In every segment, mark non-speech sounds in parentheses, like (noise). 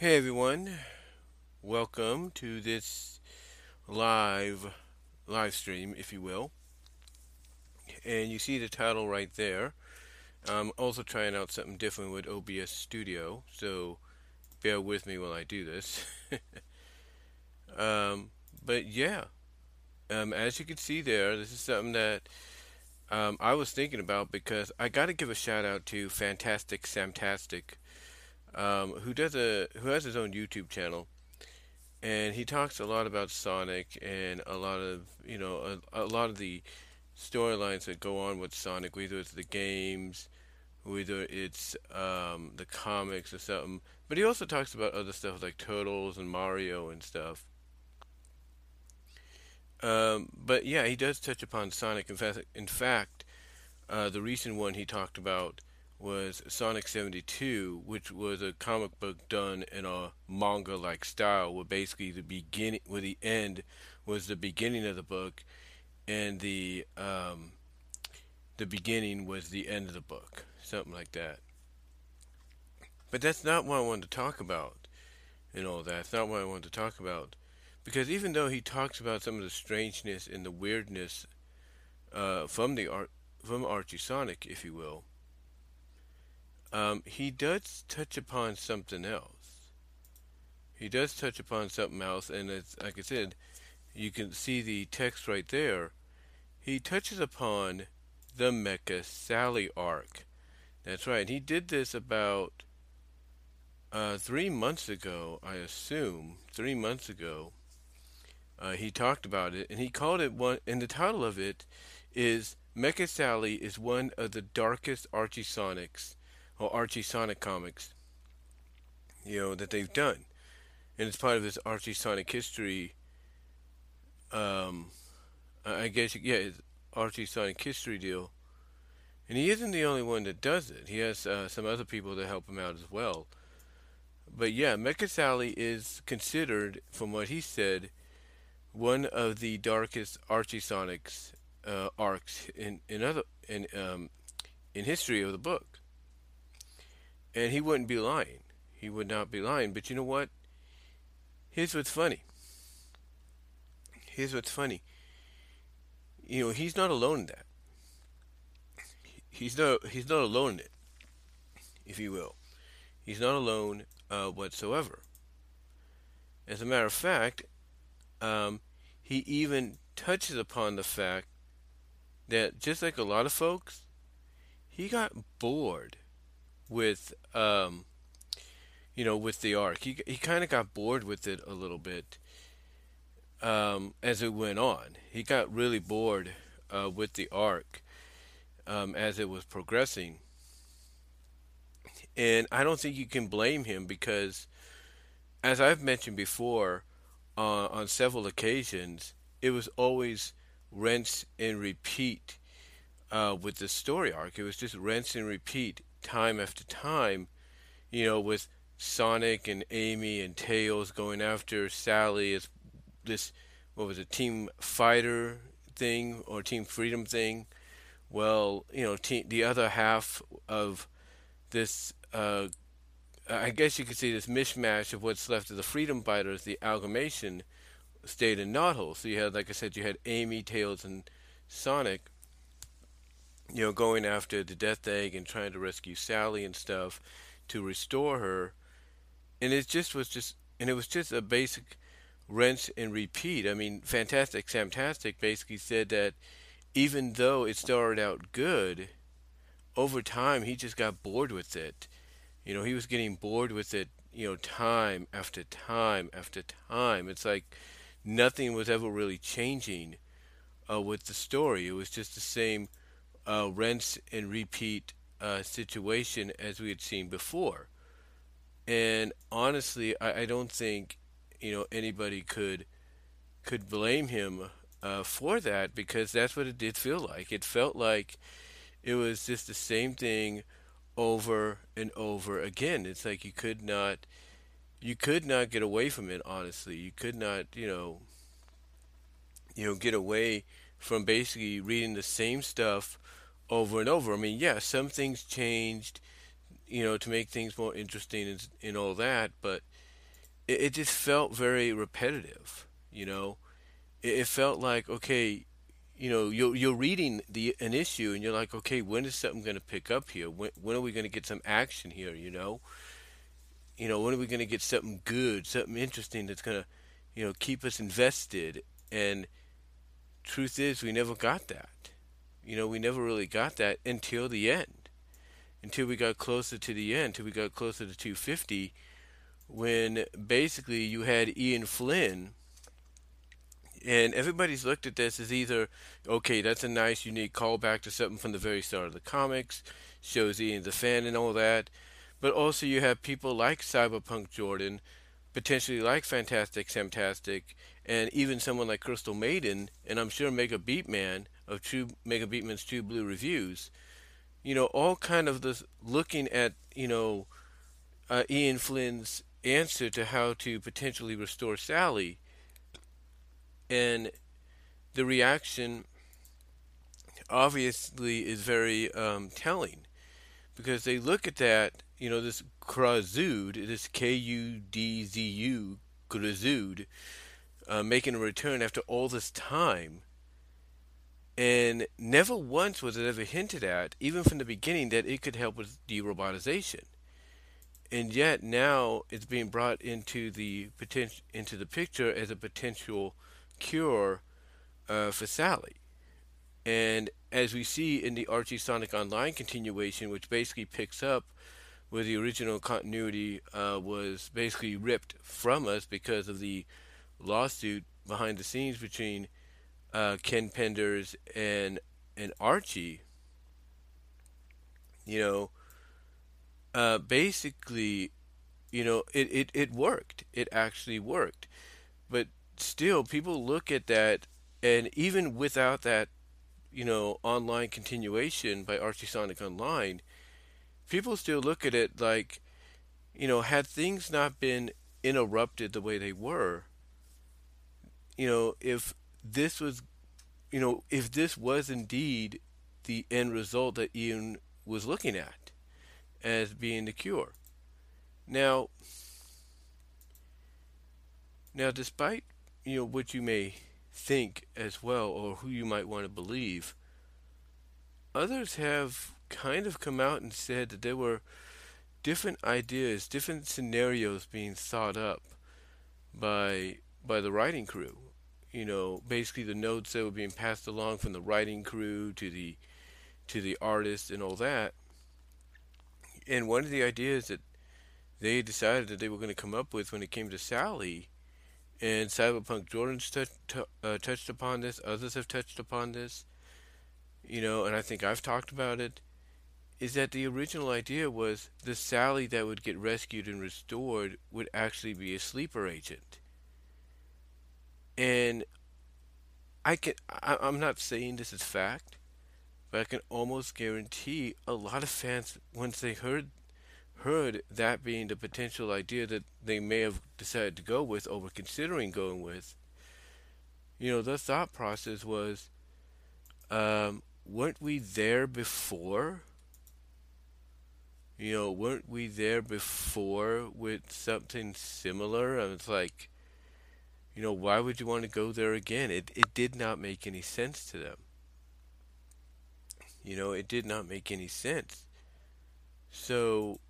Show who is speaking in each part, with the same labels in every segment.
Speaker 1: Hey everyone, welcome to this live live stream, if you will. And you see the title right there. I'm also trying out something different with OBS Studio, so bear with me while I do this. (laughs) um, but yeah, um, as you can see there, this is something that um, I was thinking about because I got to give a shout out to Fantastic Samtastic um, who does a who has his own YouTube channel, and he talks a lot about Sonic and a lot of you know a, a lot of the storylines that go on with Sonic, whether it's the games, whether it's um, the comics or something. But he also talks about other stuff like Turtles and Mario and stuff. Um, but yeah, he does touch upon Sonic. In fact, in fact, uh, the recent one he talked about was Sonic 72, which was a comic book done in a manga like style, where basically the beginning, where the end was the beginning of the book, and the um, the beginning was the end of the book, something like that. But that's not what I wanted to talk about, and all that. That's not what I wanted to talk about, because even though he talks about some of the strangeness and the weirdness uh, from the art from Archie Sonic, if you will um, he does touch upon something else. He does touch upon something else, and it's like I said, you can see the text right there. He touches upon the Mecha Sally arc. That's right. He did this about uh, three months ago, I assume. Three months ago, uh, he talked about it, and he called it one. And the title of it is Mecha Sally is one of the darkest Archie Sonics or Archie Sonic comics, you know, that they've done. And it's part of this Archie Sonic history. Um, I guess, yeah, it's Archie Sonic history deal. And he isn't the only one that does it. He has uh, some other people that help him out as well. But yeah, Mecha Sally is considered, from what he said, one of the darkest Archie Sonics uh, arcs in in other in um, in history of the book. And he wouldn't be lying. He would not be lying. But you know what? Here's what's funny. Here's what's funny. You know, he's not alone in that. He's not he's not alone in it, if you will. He's not alone uh, whatsoever. As a matter of fact, um, he even touches upon the fact that just like a lot of folks, he got bored with um, you know with the arc. He he kind of got bored with it a little bit um, as it went on. He got really bored uh, with the arc um, as it was progressing, and I don't think you can blame him because, as I've mentioned before, uh, on several occasions, it was always rinse and repeat uh, with the story arc. It was just rinse and repeat time after time, you know, with Sonic and Amy and Tails going after Sally as this what was it, Team Fighter thing or Team Freedom thing. Well, you know, te- the other half of this, uh, I guess you could say this mishmash of what's left of the Freedom Fighters, the amalgamation, stayed in Knothole. So you had, like I said, you had Amy, Tails, and Sonic you know, going after the Death Egg and trying to rescue Sally and stuff to restore her. And it just was just, and it was just a basic rinse and repeat. I mean, Fantastic Samtastic basically said that even though it started out good, over time he just got bored with it. You know, he was getting bored with it, you know, time after time after time. It's like nothing was ever really changing uh, with the story. It was just the same uh, rinse and repeat uh, situation as we had seen before. And honestly, I, I, don't think you know anybody could could blame him uh, for that because that's what it did feel like. It felt like it was just the same thing over and over again. It's like you could not you could not get away from it honestly. You could not, you know, you know, get away from basically reading the same stuff over and over. I mean, yeah, some things changed, you know, to make things more interesting and, and all that, but it, it just felt very repetitive. You know, it, it felt like okay, you know, you're you're reading the an issue and you're like, okay, when is something going to pick up here? When when are we going to get some action here? You know, you know, when are we going to get something good, something interesting that's going to, you know, keep us invested? And truth is, we never got that. You know, we never really got that until the end, until we got closer to the end, until we got closer to 250, when basically you had Ian Flynn and everybody's looked at this as either, okay, that's a nice, unique callback to something from the very start of the comics, shows Ian's a fan and all that. But also you have people like Cyberpunk Jordan, potentially like Fantastic Samtastic, and even someone like Crystal Maiden, and I'm sure Mega Beatman of True Mega Beatman's True Blue Reviews, you know, all kind of this looking at, you know, uh, Ian Flynn's answer to how to potentially restore Sally and the reaction obviously is very um, telling because they look at that, you know, this Krazud, this K U D Z U, Krazud, uh, making a return after all this time. And never once was it ever hinted at, even from the beginning, that it could help with derobotization. And yet now it's being brought into the potential into the picture as a potential cure uh, for Sally. And as we see in the Archie Sonic Online continuation, which basically picks up where the original continuity uh, was basically ripped from us because of the lawsuit behind the scenes between uh, Ken Penders and and Archie. You know, uh, basically, you know, it, it, it worked. It actually worked. But still, people look at that, and even without that, you know, online continuation by Archie Sonic Online, people still look at it like, you know, had things not been interrupted the way they were, you know, if this was, you know, if this was indeed the end result that Ian was looking at as being the cure. Now, now, despite you know what you may think as well or who you might want to believe others have kind of come out and said that there were different ideas different scenarios being thought up by by the writing crew you know basically the notes that were being passed along from the writing crew to the to the artist and all that and one of the ideas that they decided that they were going to come up with when it came to Sally and Cyberpunk Jordan's t- t- uh, touched upon this. Others have touched upon this. You know, and I think I've talked about it. Is that the original idea was the Sally that would get rescued and restored would actually be a sleeper agent. And I can I, I'm not saying this is fact, but I can almost guarantee a lot of fans once they heard heard that being the potential idea that they may have decided to go with or were considering going with, you know, the thought process was, um, weren't we there before? You know, weren't we there before with something similar? And it's like, you know, why would you want to go there again? It it did not make any sense to them. You know, it did not make any sense. So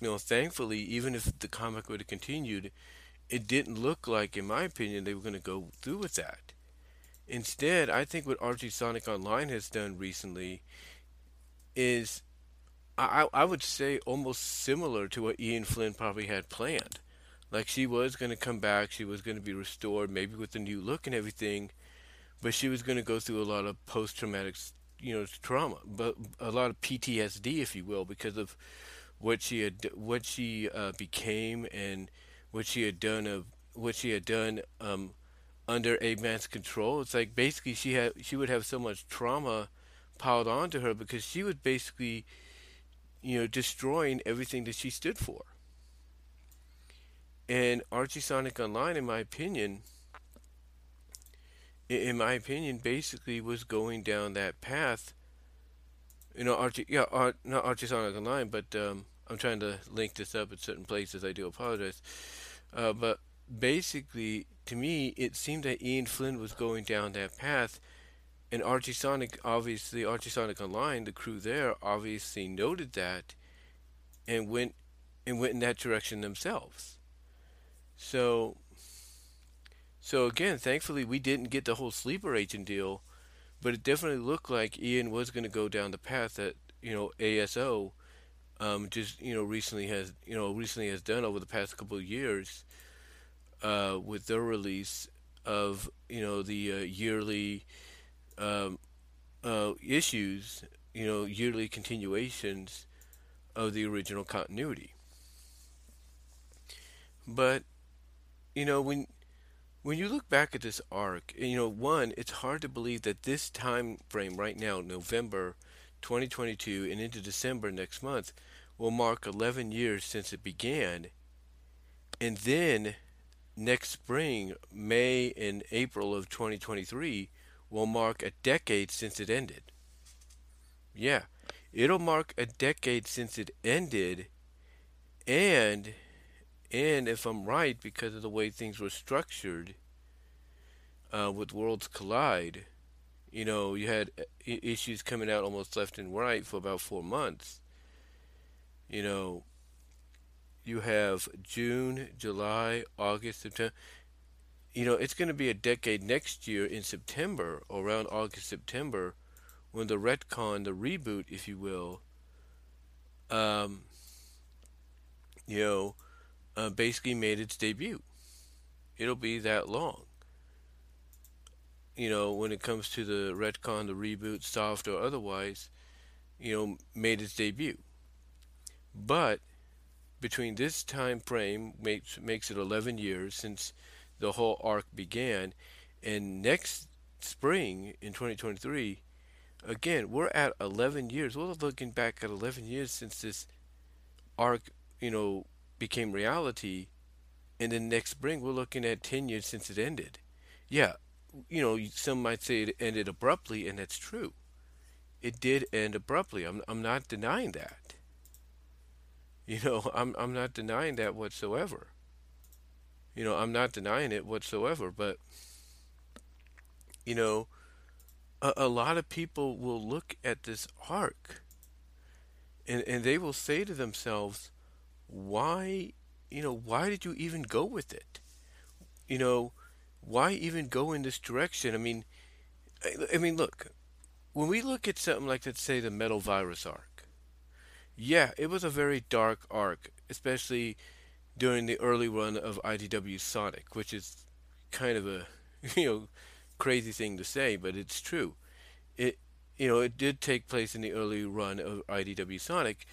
Speaker 1: you know, thankfully, even if the comic would have continued, it didn't look like, in my opinion, they were going to go through with that. Instead, I think what Archie Sonic Online has done recently is, I, I would say, almost similar to what Ian Flynn probably had planned. Like she was going to come back, she was going to be restored, maybe with a new look and everything, but she was going to go through a lot of post-traumatic, you know, trauma, but a lot of PTSD, if you will, because of what she had what she uh, became and what she had done of what she had done um, under Eggman's control. It's like basically she had she would have so much trauma piled onto her because she was basically you know destroying everything that she stood for. And Archie Sonic Online, in my opinion, in my opinion, basically was going down that path you know, Archie, yeah, Art, not Archie Sonic Online, but um, I'm trying to link this up at certain places. I do apologize. Uh, but basically, to me, it seemed that Ian Flynn was going down that path, and Archie Sonic, obviously, Archie Sonic Online, the crew there, obviously noted that, and went and went in that direction themselves. So, so again, thankfully, we didn't get the whole sleeper agent deal, but it definitely looked like Ian was going to go down the path that you know ASO um, just you know recently has you know recently has done over the past couple of years uh, with their release of you know the uh, yearly um, uh, issues, you know yearly continuations of the original continuity. But you know when when you look back at this arc, you know one, it's hard to believe that this time frame right now, November 2022 and into December next month, will mark 11 years since it began. And then next spring, May and April of 2023, will mark a decade since it ended. Yeah, it'll mark a decade since it ended. And and if I'm right, because of the way things were structured uh, with Worlds Collide, you know, you had uh, issues coming out almost left and right for about four months. You know, you have June, July, August, September. You know, it's going to be a decade next year in September, around August, September, when the retcon, the reboot, if you will, um, you know, uh, basically made its debut. It'll be that long. You know, when it comes to the retcon, the reboot, soft or otherwise, you know, made its debut. But between this time frame makes makes it 11 years since the whole arc began, and next spring in 2023, again we're at 11 years. We're looking back at 11 years since this arc, you know, became reality, and then next spring we're looking at 10 years since it ended. Yeah, you know, some might say it ended abruptly, and that's true. It did end abruptly. I'm I'm not denying that. You know, (laughs) I'm I'm not denying that whatsoever. You know, I'm not denying it whatsoever, but you know, a, a lot of people will look at this arc and and they will say to themselves, why, you know, why did you even go with it? You know, why even go in this direction? I mean, I, I mean, look, when we look at something like, let's say, the Metal Virus arc, yeah, it was a very dark arc, especially during the early run of IDW Sonic, which is kind of a (laughs) you know crazy thing to say, but it's true. It you know it did take place in the early run of IDW Sonic,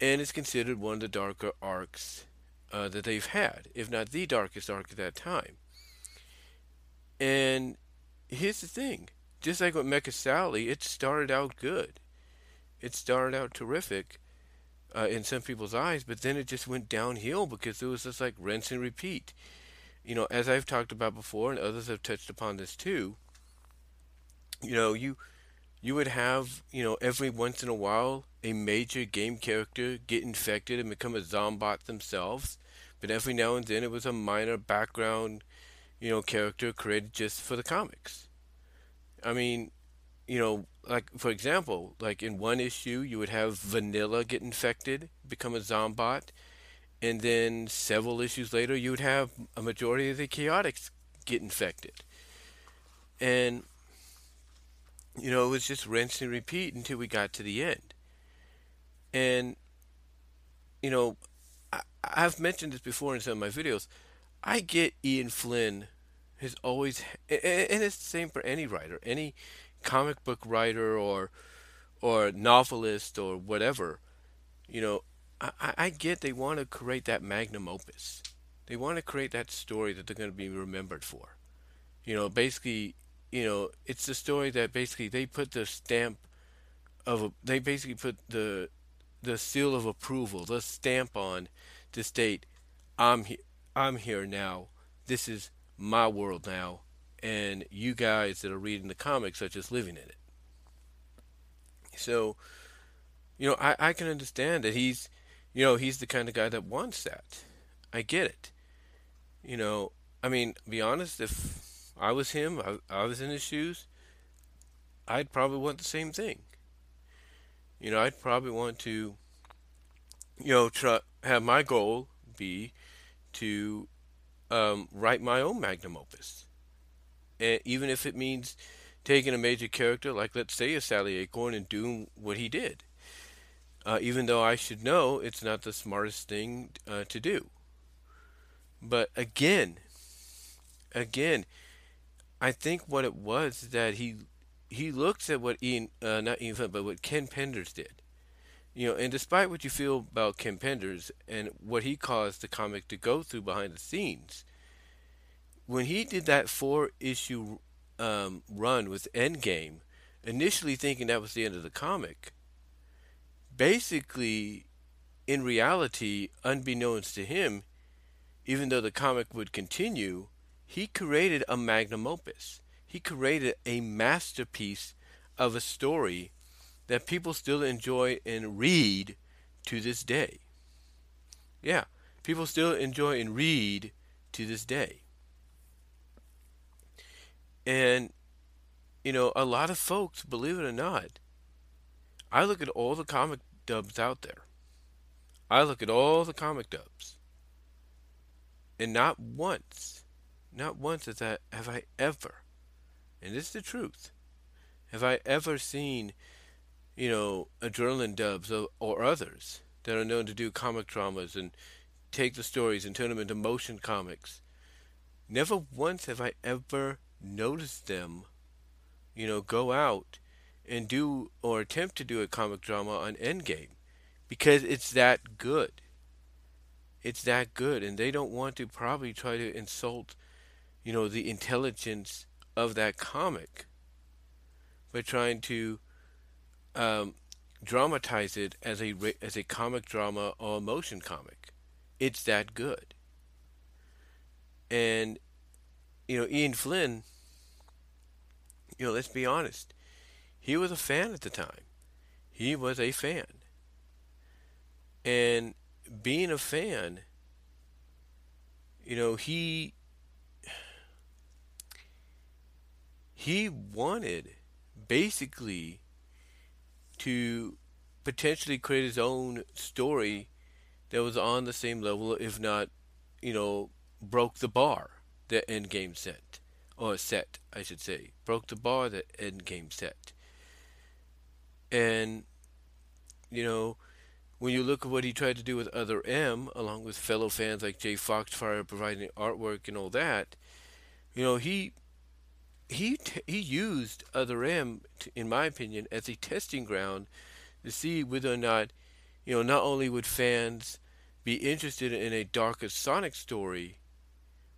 Speaker 1: and it's considered one of the darker arcs uh, that they've had, if not the darkest arc at that time. And here's the thing: just like with Mecha Sally, it started out good. It started out terrific uh, in some people's eyes, but then it just went downhill because it was just like rinse and repeat. You know, as I've talked about before, and others have touched upon this too. You know, you you would have you know every once in a while a major game character get infected and become a zombot themselves, but every now and then it was a minor background, you know, character created just for the comics. I mean, you know, like for example, like in one issue, you would have Vanilla get infected, become a zombot, and then several issues later, you would have a majority of the Chaotix get infected, and you know, it was just rinse and repeat until we got to the end. And you know, I, I've mentioned this before in some of my videos. I get Ian Flynn has always, and it's the same for any writer, any comic book writer or or novelist or whatever, you know, I, I get they want to create that magnum opus. They want to create that story that they're going to be remembered for. You know, basically, you know, it's the story that basically they put the stamp of a, they basically put the the seal of approval, the stamp on to state, I'm here, I'm here now. This is my world now and you guys that are reading the comics are just living in it. So, you know, I, I can understand that he's, you know, he's the kind of guy that wants that. I get it. You know, I mean, be honest, if I was him, I, I was in his shoes, I'd probably want the same thing. You know, I'd probably want to, you know, try have my goal be to um, write my own magnum opus, and even if it means taking a major character like, let's say, a Sally Acorn and doing what he did, uh, even though I should know it's not the smartest thing uh, to do. But again, again, I think what it was that he he looks at what Ian, uh, not Ian but what Ken Penders did. You know, and despite what you feel about Ken Penders and what he caused the comic to go through behind the scenes, when he did that four issue um, run with Endgame, initially thinking that was the end of the comic, basically, in reality, unbeknownst to him, even though the comic would continue, he created a magnum opus. He created a masterpiece of a story that people still enjoy and read to this day. Yeah, people still enjoy and read to this day. And, you know, a lot of folks, believe it or not, I look at all the comic dubs out there. I look at all the comic dubs. And not once, not once has I, have I ever, and this is the truth, have I ever seen, you know, adrenaline dubs or, or others that are known to do comic dramas and take the stories and turn them into motion comics. Never once have I ever noticed them, you know, go out and do or attempt to do a comic drama on Endgame because it's that good. It's that good, and they don't want to probably try to insult, you know, the intelligence of that comic by trying to um, dramatize it as a as a comic drama or motion comic. It's that good. And you know, Ian Flynn, you know, let's be honest, he was a fan at the time. He was a fan. And being a fan, you know, he he wanted basically to potentially create his own story that was on the same level, if not, you know, broke the bar that Endgame set, or set, I should say, broke the bar that Endgame set. And, you know, when you look at what he tried to do with Other M, along with fellow fans like Jay Foxfire providing artwork and all that, you know, he he he used Other M, in my opinion, as a testing ground to see whether or not, you know, not only would fans be interested in a darker Sonic story,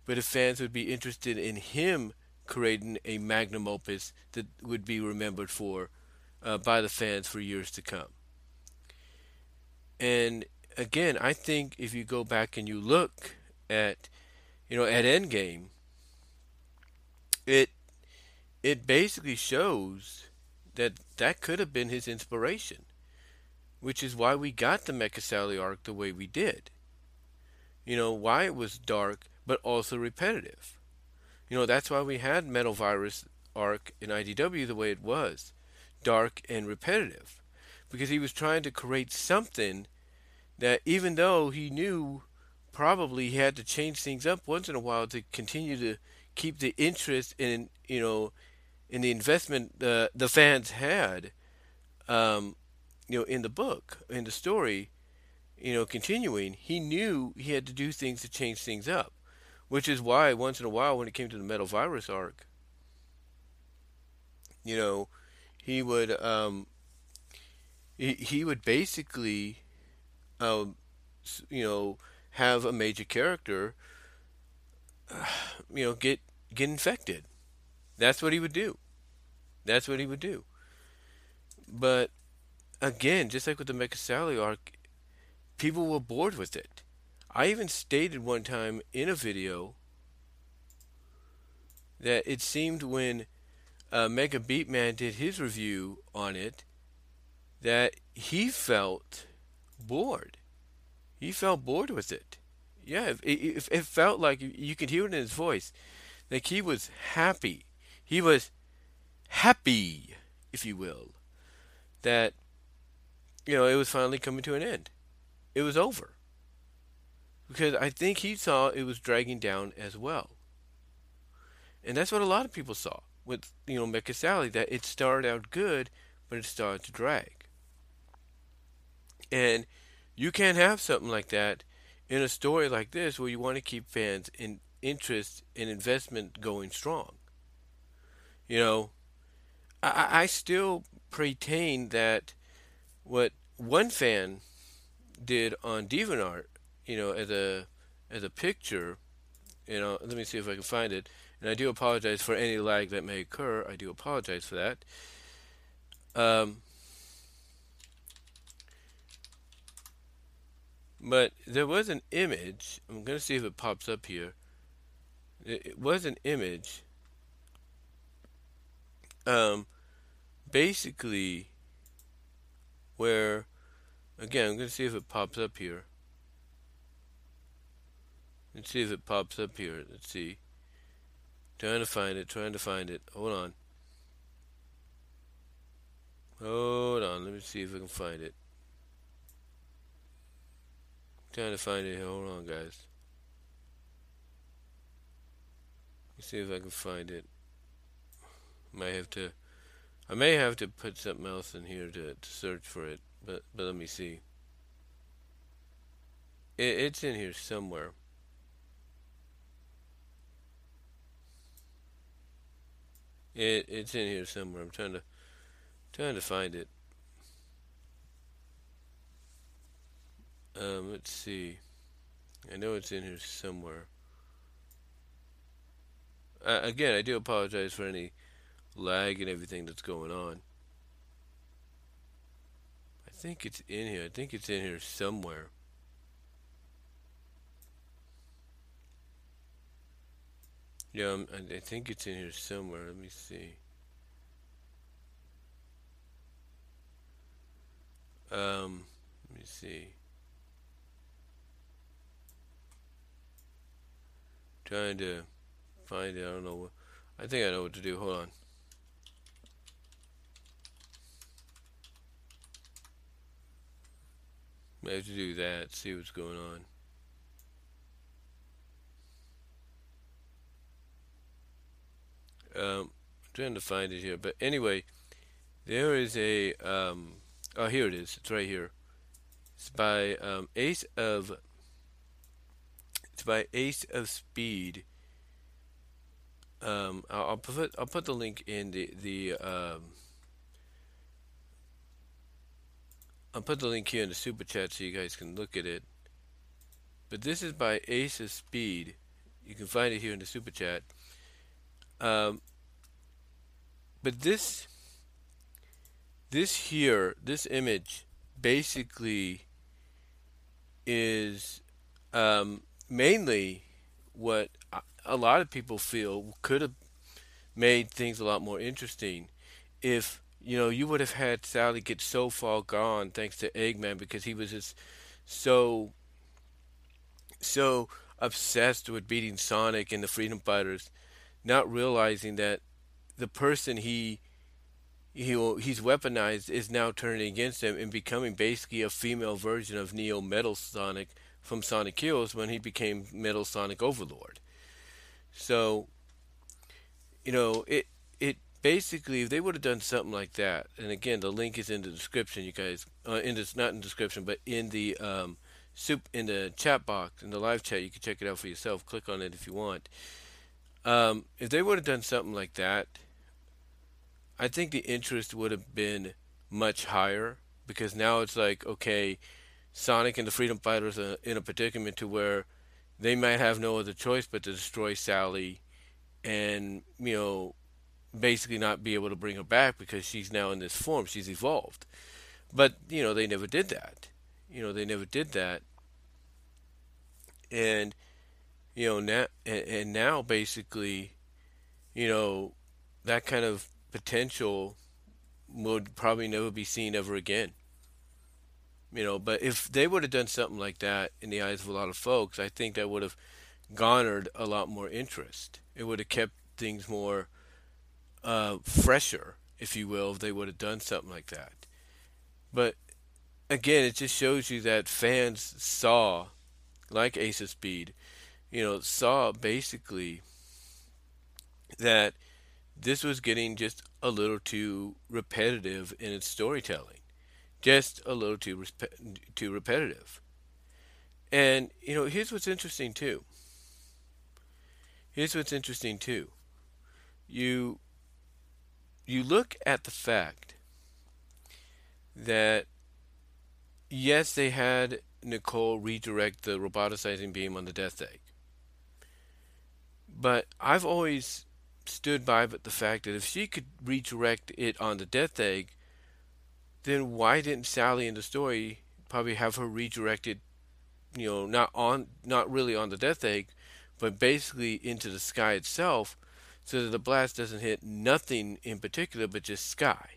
Speaker 1: but if fans would be interested in him creating a magnum opus that would be remembered for uh, by the fans for years to come. And again, I think if you go back and you look at, you know, at Endgame, it it basically shows that that could have been his inspiration, which is why we got the Mecha Sally arc the way we did. You know, why it was dark but also repetitive. You know, that's why we had Metal Virus arc in IDW the way it was dark and repetitive. Because he was trying to create something that, even though he knew probably he had to change things up once in a while to continue to keep the interest in, you know, in the investment uh, the fans had, um, you know, in the book, in the story, you know, continuing, he knew he had to do things to change things up. Which is why once in a while, when it came to the Metal Virus arc, you know, he would um, he, he would basically, um, you know, have a major character, uh, (sighs) you know, get get infected. That's what he would do. That's what he would do. But again, just like with the Mecha Sally arc, people were bored with it. I even stated one time in a video that it seemed when uh, Mega Beatman did his review on it that he felt bored. He felt bored with it. Yeah, it, it, it felt like you could hear it in his voice. Like he was happy. He was happy, if you will, that, you know, it was finally coming to an end. It was over. Because I think he saw it was dragging down as well. And that's what a lot of people saw with, you know, Mecha Sally, that it started out good, but it started to drag. And you can't have something like that in a story like this where you want to keep fans in interest and investment going strong. You know, I, I still pretend that what one fan did on DeviantArt, you know, as a as a picture, you know, let me see if I can find it. And I do apologize for any lag that may occur. I do apologize for that. Um, but there was an image. I'm going to see if it pops up here. It, was an image. Um, basically, where, again, I'm going to see if it pops up here. Let's see if it pops up here. Let's see. Trying to find it, trying to find it. Hold on. Hold on, let me see if I can find it. trying to find it. Hold on, guys. Let's see if I can find it. Might have to. I may have to put something else in here to, to search for it, but but let me see. It, it's in here somewhere. It it's in here somewhere. I'm trying to trying to find it. Um, let's see. I know it's in here somewhere. Uh, again, I do apologize for any lag and everything that's going on. I think it's in here. I think it's in here somewhere. Yeah, I'm, I think it's in here somewhere. Let me see. Um, let me see. Trying to find it. I don't know. What, I think I know what to do. Hold on. I have to do that. See what's going on. Um, trying to find it here, but anyway, there is a um, oh here it is. It's right here. It's by um, Ace of. It's by Ace of Speed. Um, I'll, I'll, put I'll put the link in the the um, I'll put the link here in the super chat so you guys can look at it. But this is by Ace of Speed. You can find it here in the super chat. Um, but this, this here, this image, basically is um, mainly what a lot of people feel could have made things a lot more interesting if you know you would have had Sally get so far gone thanks to Eggman because he was just so so obsessed with beating Sonic and the Freedom Fighters not realizing that the person he he he's weaponized is now turning against him and becoming basically a female version of Neo Metal Sonic from Sonic Heroes when he became Metal Sonic Overlord. So, you know, it it basically if they would have done something like that, and again the link is in the description, you guys. Uh, in this not in the description, but in the um, soup in the chat box in the live chat, you can check it out for yourself. Click on it if you want. Um, if they would have done something like that, I think the interest would have been much higher because now it's like, okay, Sonic and the Freedom Fighters are in a predicament to where they might have no other choice but to destroy Sally and, you know, basically not be able to bring her back because she's now in this form. She's evolved. But, you know, they never did that. You know, they never did that. And you know now and, now basically you know that kind of potential would probably never be seen ever again You know, but if they would have done something like that in the eyes of a lot of folks, I think that would have garnered a lot more interest. It would have kept things more uh, fresher, if you will, if they would have done something like that. But again, it just shows you that fans saw, like Ace of Speed, you know, saw basically that this was getting just a little too repetitive in its storytelling, just a little too too repetitive. And you know, here's what's interesting too. Here's what's interesting too. You you look at the fact that yes, they had Nicole redirect the roboticizing beam on the death egg. But I've always stood by but the fact that if she could redirect it on the death egg, then why didn't Sally in the story probably have her redirected, you know, not on not really on the death egg, but basically into the sky itself, so that the blast doesn't hit nothing in particular but just sky.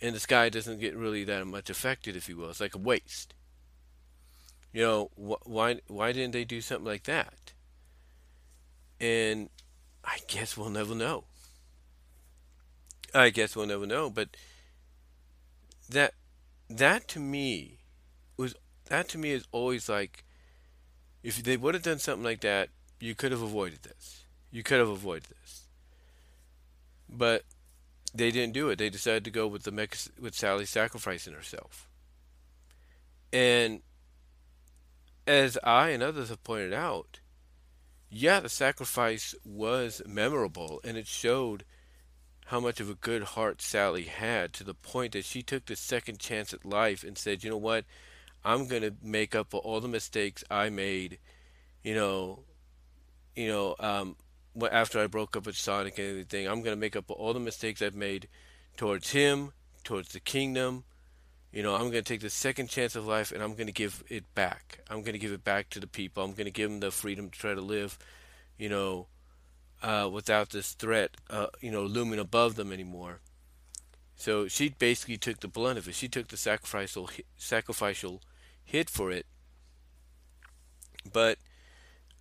Speaker 1: And the sky doesn't get really that much affected, if you will. It's like a waste. You know, wh- why why didn't they do something like that? And I guess we'll never know. I guess we'll never know, but that that to me was that to me is always like if they would have done something like that, you could have avoided this. You could have avoided this. But they didn't do it. They decided to go with the with Sally sacrificing herself. And as I and others have pointed out, yeah, the sacrifice was memorable and it showed how much of a good heart Sally had to the point that she took the second chance at life and said, you know what, I'm going to make up for all the mistakes I made, you know, you know, um, after I broke up with Sonic and everything, I'm going to make up for all the mistakes I've made towards him, towards the kingdom, you know, I'm going to take the second chance of life and I'm going to give it back. I'm going to give it back to the people. I'm going to give them the freedom to try to live, you know, uh, without this threat, uh, you know, looming above them anymore. So she basically took the blunt of it. She took the sacrificial sacrificial hit for it. But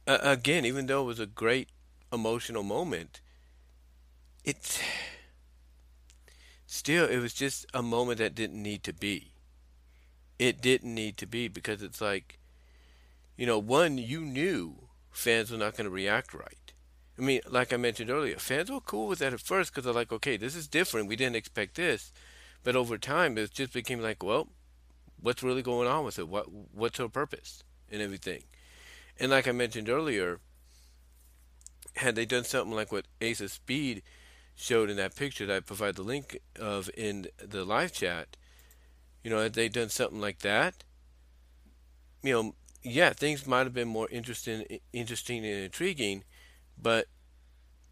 Speaker 1: uh, again, even though it was a great emotional moment, it's still it was just a moment that didn't need to be. It didn't need to be because it's like you know one you knew fans were not going to react right. I mean like i mentioned earlier fans were cool with that at first because they're like okay this is different. We didn't expect this. But over time it just became like well what's really going on with it? What what's her purpose and everything? And like i mentioned earlier had they done something like what ace of speed showed in that picture that I provide the link of in the live chat, you know, had they done something like that, you know, yeah, things might have been more interesting, interesting and intriguing, but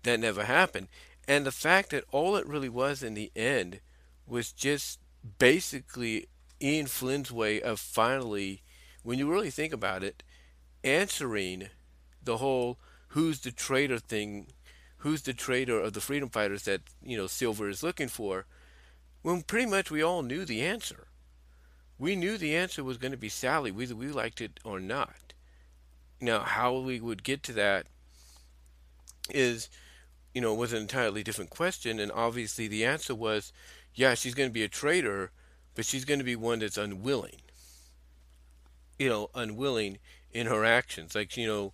Speaker 1: that never happened. And the fact that all it really was in the end was just basically Ian Flynn's way of finally, when you really think about it, answering the whole who's the traitor thing who's the traitor of the freedom fighters that you know Silver is looking for, when pretty much we all knew the answer. We knew the answer was going to be Sally, whether we liked it or not. Now, how we would get to that is, you know, was an entirely different question, and obviously the answer was, yeah, she's going to be a traitor, but she's going to be one that's unwilling. You know, unwilling in her actions. Like, you know,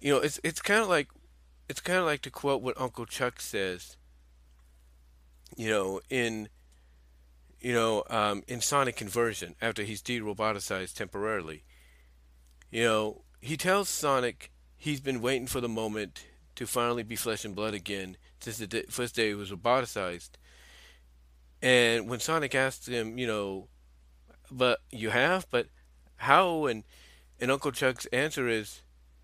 Speaker 1: you know, it's it's kind of like it's kind of like to quote what Uncle Chuck says. You know, in you know, um, in Sonic Conversion, after he's de-roboticized temporarily, you know, he tells Sonic he's been waiting for the moment to finally be flesh and blood again since the day, first day he was roboticized. And when Sonic asks him, you know, but you have, but how? And and Uncle Chuck's answer is,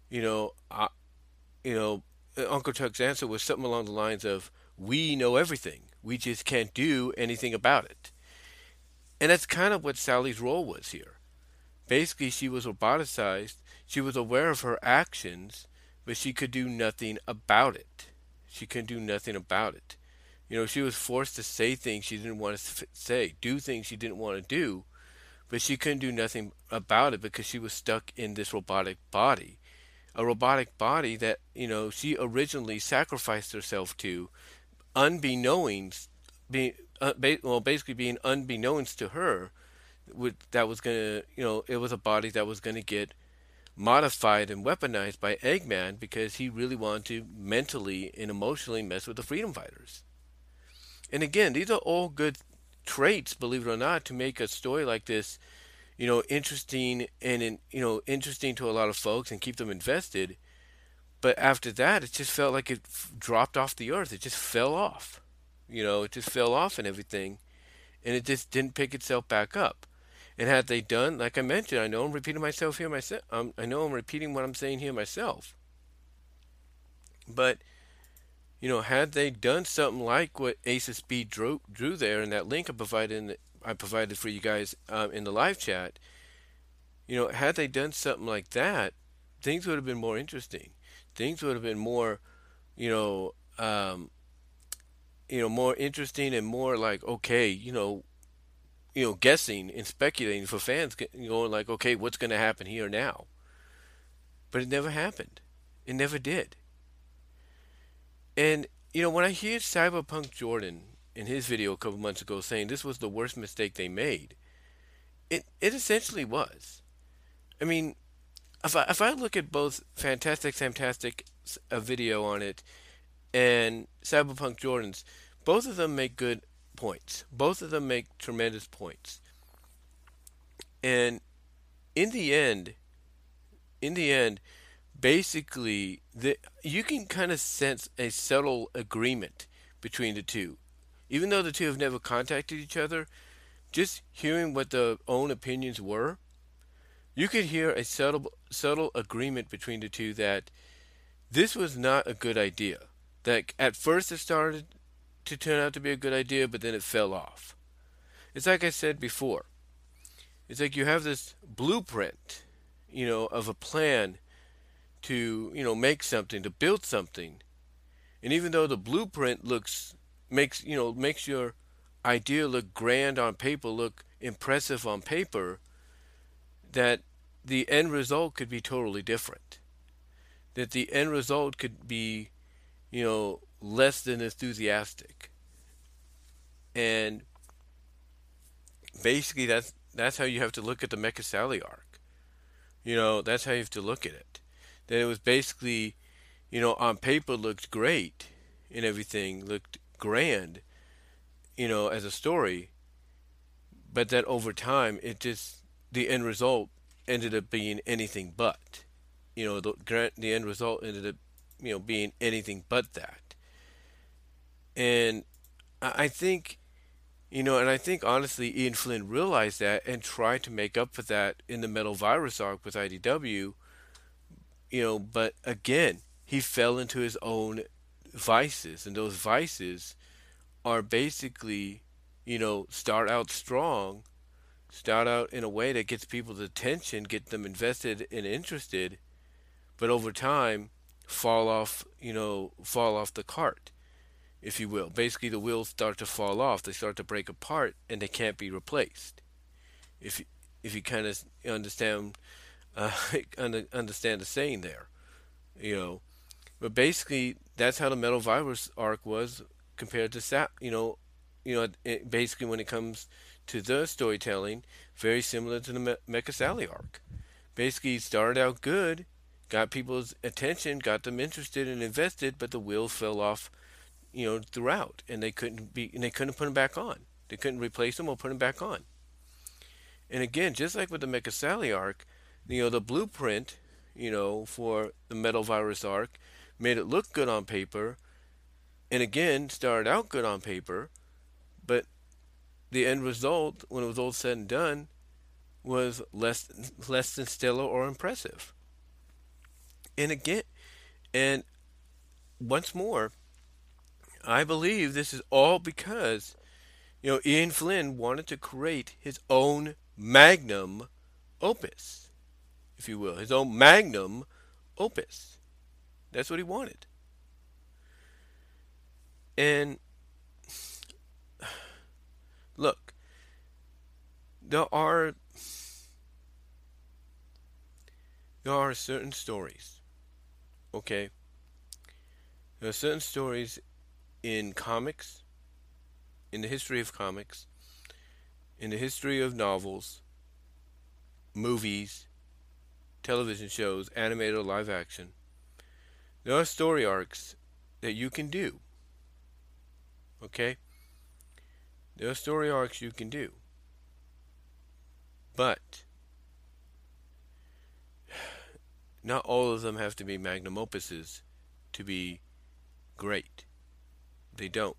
Speaker 1: you know, I, you know, Uh, Uncle Chuck's answer was something along the lines of, "We know everything. We just can't do anything about it." And that's kind of what Sally's role was here. Basically, she was roboticized. She was aware of her actions, but she could do nothing about it. She couldn't do nothing about it. You know, she was forced to say things she didn't want to say, do things she didn't want to do, but she couldn't do nothing about it because she was stuck in this robotic body. A robotic body that, you know, she originally sacrificed herself to, unbeknownst, being, uh, ba- well, basically being unbeknownst to her, with, that was to, you know, it was a body that was to get modified and weaponized by Eggman because he really wanted to mentally and emotionally mess with the freedom fighters. And again, these are all good traits, believe it or not, to make a story like this, you know, interesting and in, you know interesting to a lot of folks and keep them invested. But after that, it just felt like it f- dropped off the earth. It just fell off. You know, it just fell off and everything, and it just didn't pick itself back up. And had they done, like I mentioned, I know I'm repeating myself here myself. Um, I know I'm repeating what I'm saying here myself. But you know, had they done something like what Ace of Speed drew, drew there in that link I provided in the, I provided for you guys um, in the live chat, you know, had they done something like that, things would have been more interesting. Things would have been more, you know, um, you know, more interesting and more like okay, you know, you know, guessing and speculating for fans, going like, okay, what's going to happen here now? But it never happened. It never did. And you know, when I hear Cyberpunk Jordan in his video a couple months ago saying this was the worst mistake they made, it it essentially was. I mean, if I if I look at both Fantastic Fantastic a video on it and Cyberpunk Jordan's, both of them make good points. Both of them make tremendous points. And in the end, in the end, basically the you can kind of sense a subtle agreement between the two even though the two have never contacted each other just hearing what their own opinions were you could hear a subtle subtle agreement between the two that this was not a good idea. That at first it started to turn out to be a good idea but then it fell off. It's like i said before. It's like you have this blueprint you know of a plan to you know make something to build something. And even though the blueprint looks makes you know makes your idea look grand on paper look impressive on paper that the end result could be totally different. That the end result could be you know less than enthusiastic. And basically that's that's how you have to look at the Mecha Sally arc you know that's how you have to look at it. That it was basically, you know, on paper looked great and everything looked grand, you know, as a story, but that over time it just the end result ended up being anything but, you know, the grand. the end result ended up, you know, being anything but that, and I think. You know, and I think honestly, Ian Flynn realized that and tried to make up for that in the Metal Virus arc with IDW you know, but again, he fell into his own vices, and those vices are basically, you know, start out strong, start out in a way that gets people's attention, get them invested and interested, but over time fall off, you know, fall off the cart, if you will. Basically, the wheels start to fall off, they start to break apart, and they can't be replaced. If if you kind of understand uh, (laughs) understand the saying there, you know. But basically, that's how the Metal Virus arc was compared to Sap. You know, you know, it, basically when it comes to the storytelling, very similar to the Me- Mecha Sally arc. Basically, it started out good, got people's attention, got them interested and invested, but the wheels fell off, you know, throughout, and they couldn't be, and they couldn't put them back on. They couldn't replace them or put them back on. And again, just like with the Mecha Sally arc, you know, the blueprint, you know, for the Metal Virus arc made it look good on paper, and again started out good on paper, but the end result, when it was all said and done, was less less than stellar or impressive. And again, and once more, I believe this is all because, you know, Ian Flynn wanted to create his own magnum opus if you will, his own magnum opus. That's what he wanted. And (sighs) look, there are there are certain stories. Okay. There are certain stories in comics, in the history of comics, in the history of novels, movies, television shows, animated or live action. There are story arcs that you can do. Okay? There are story arcs you can do. But (sighs) not all of them have to be magnum opuses to be great. They don't.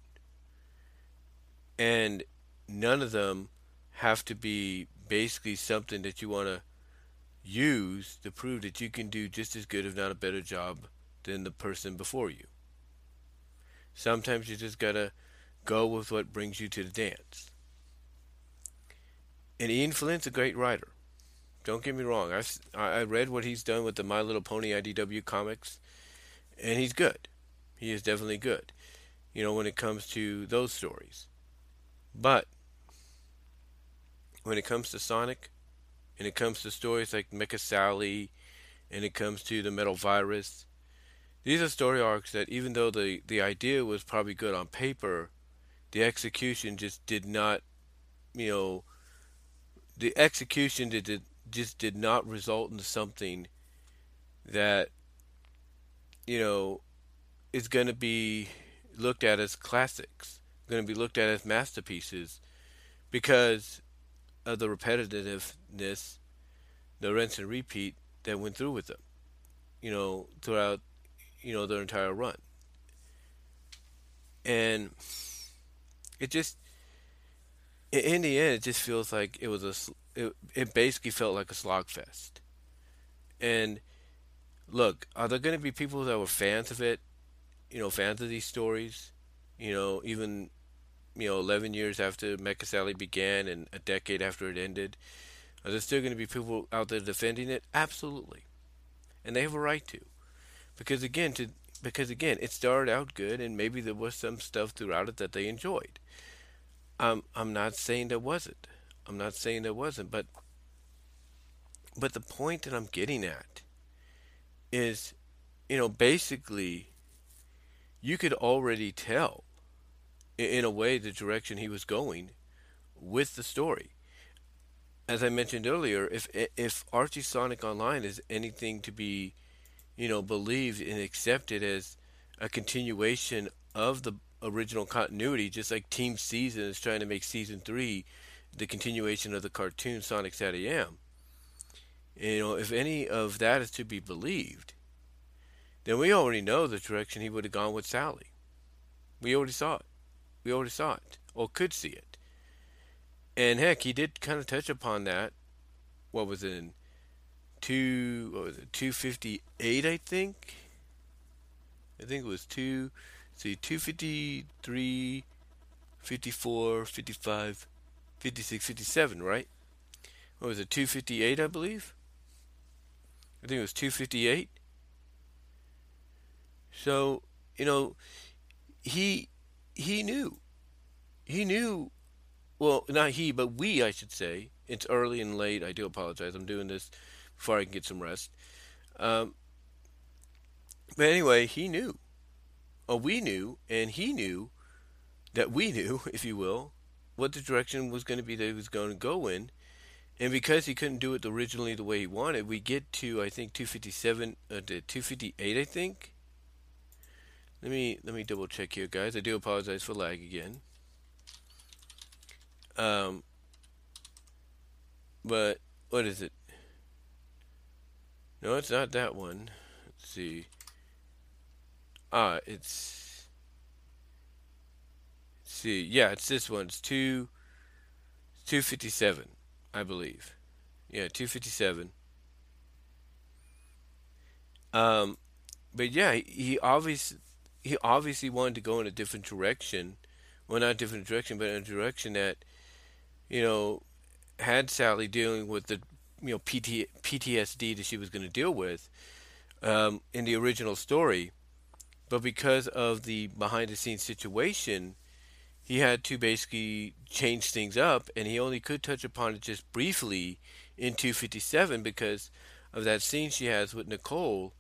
Speaker 1: And none of them have to be basically something that you want to use to prove that you can do just as good, if not a better job, than the person before you. Sometimes you just got to go with what brings you to the dance. And Ian Flynn's a great writer. Don't get me wrong. I I read what he's done with the My Little Pony IDW comics, and he's good. He is definitely good. You know, when it comes to those stories. But when it comes to Sonic, and it comes to stories like Mecha Sally, and it comes to the Metal Virus, these are story arcs that even though the, the idea was probably good on paper, the execution just did not, you know, the execution did, did just did not result in something that, you know, is going to be looked at as classics, going to be looked at as masterpieces, because of the repetitiveness, the rinse and repeat that went through with them, you know, throughout, you know, their entire run. And it just, in the end, it just feels like it was a, it, it basically felt like a slog fest. And look, are there going to be people that were fans of it, you know, fans of these stories, you know, even you know, 11 years after Mecha Sally began and a decade after it ended, are there still going to be people out there defending it? Absolutely. And they have a right to. Because again, to because again, it started out good and maybe there was some stuff throughout it that they enjoyed. Um, I'm not saying there wasn't. I'm not saying there wasn't, but but the point that I'm getting at is, you know, basically you could already tell in a way the direction he was going with the story. As I mentioned earlier, if if Archie Sonic Online is anything to be, you know, believed and accepted as a continuation of the original continuity, just like Team Season is trying to make season three the continuation of the cartoon Sonic SatAM. You know, if any of that is to be believed, then we already know the direction he would have gone with Sally. We already saw it. We already saw it, or could see it. And heck, he did kind of touch upon that. What was in two? Two fifty eight, I think. I think it was two. See, 253, 54, 55, 56, 57, right? What was it? 258, I believe. I think it was 258. So, you know, he he knew. He knew. Well, not he, but we, I should say. It's early and late. I do apologize. I'm doing this before I can get some rest. Um, but anyway, he knew. Or we knew, and he knew that we knew, (laughs) if you will, what the direction was going to be that he was going to go in. And because he couldn't do it originally the way he wanted, we get to I think 257 uh, to 258, I think. Let me let me double check here, guys. I do apologize for lag again. Um, but what is it? No, it's not that one. Let's see. Ah, it's. Let's see, yeah, it's this one. It's two. Two fifty seven, I believe. Yeah, two fifty seven. Um, but yeah, he obviously he obviously wanted to go in a different direction. Well, not a different direction, but in a direction that, you know, had Sally dealing with the, you know, PT, PTSD that she was going to deal with um, in the original story. But because of the behind the scenes situation, he had to basically change things up, and he only could touch upon it just briefly in 257 because of that scene she has with Nicole,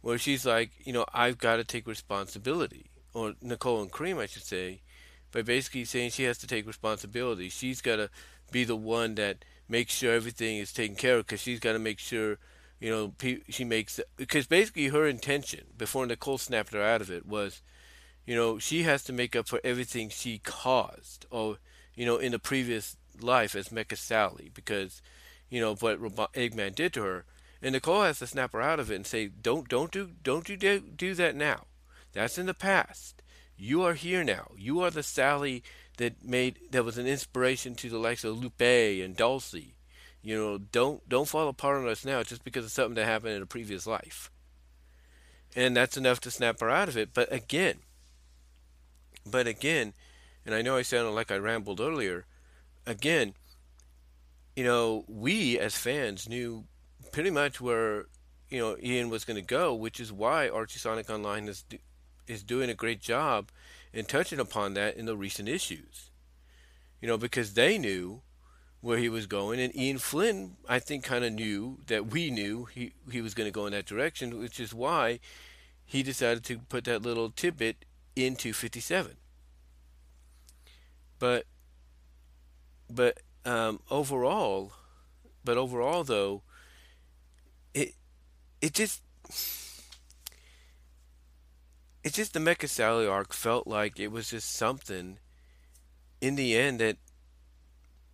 Speaker 1: where she's like, you know, I've got to take responsibility, or Nicole and Cream, I should say, by basically saying she has to take responsibility. She's got to be the one that makes sure everything is taken care of because she's got to make sure, you know, she makes because basically her intention before Nicole snapped her out of it was you know, she has to make up for everything she caused, or you know, in the previous life as Mecha Sally, because you know what Eggman did to her, and Nicole has to snap her out of it and say, "Don't, don't do, don't you do, do that now. That's in the past. You are here now. You are the Sally that made that was an inspiration to the likes of Lupe and Dulcy. You know, don't don't fall apart on us now just because of something that happened in a previous life." And that's enough to snap her out of it. But again, but again, and I know I sounded like I rambled earlier, again, you know, we as fans knew pretty much where, you know, Ian was going to go, which is why Archie Sonic Online is, is doing a great job in touching upon that in the recent issues. You know, because they knew where he was going, and Ian Flynn, I think, kind of knew that we knew he, he was going to go in that direction, which is why he decided to put that little tidbit into 57. But but um, overall, but overall though, it it just it just the Mecha Sally arc felt like it was just something in the end that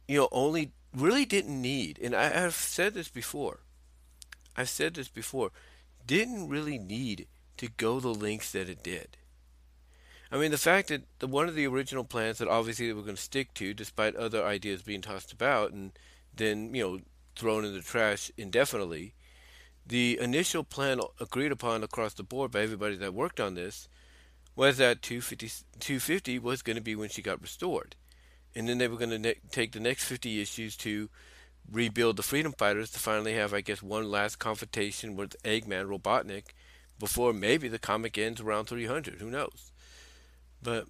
Speaker 1: you know only really didn't need. And I, have said this before. I've said this before. Didn't really need to go the lengths that it did. I mean, the fact that the, one of the original plans that obviously they were going to stick to, despite other ideas being tossed about and then, you know, thrown in the trash indefinitely, the initial plan agreed upon across the board by everybody that worked on this was that 250, 250 was going to be when she got restored. And then they were going to ne- take the next 50 issues to rebuild the Freedom Fighters to finally have, I guess, one last confrontation with Eggman Robotnik before maybe the comic ends around 300. Who knows? But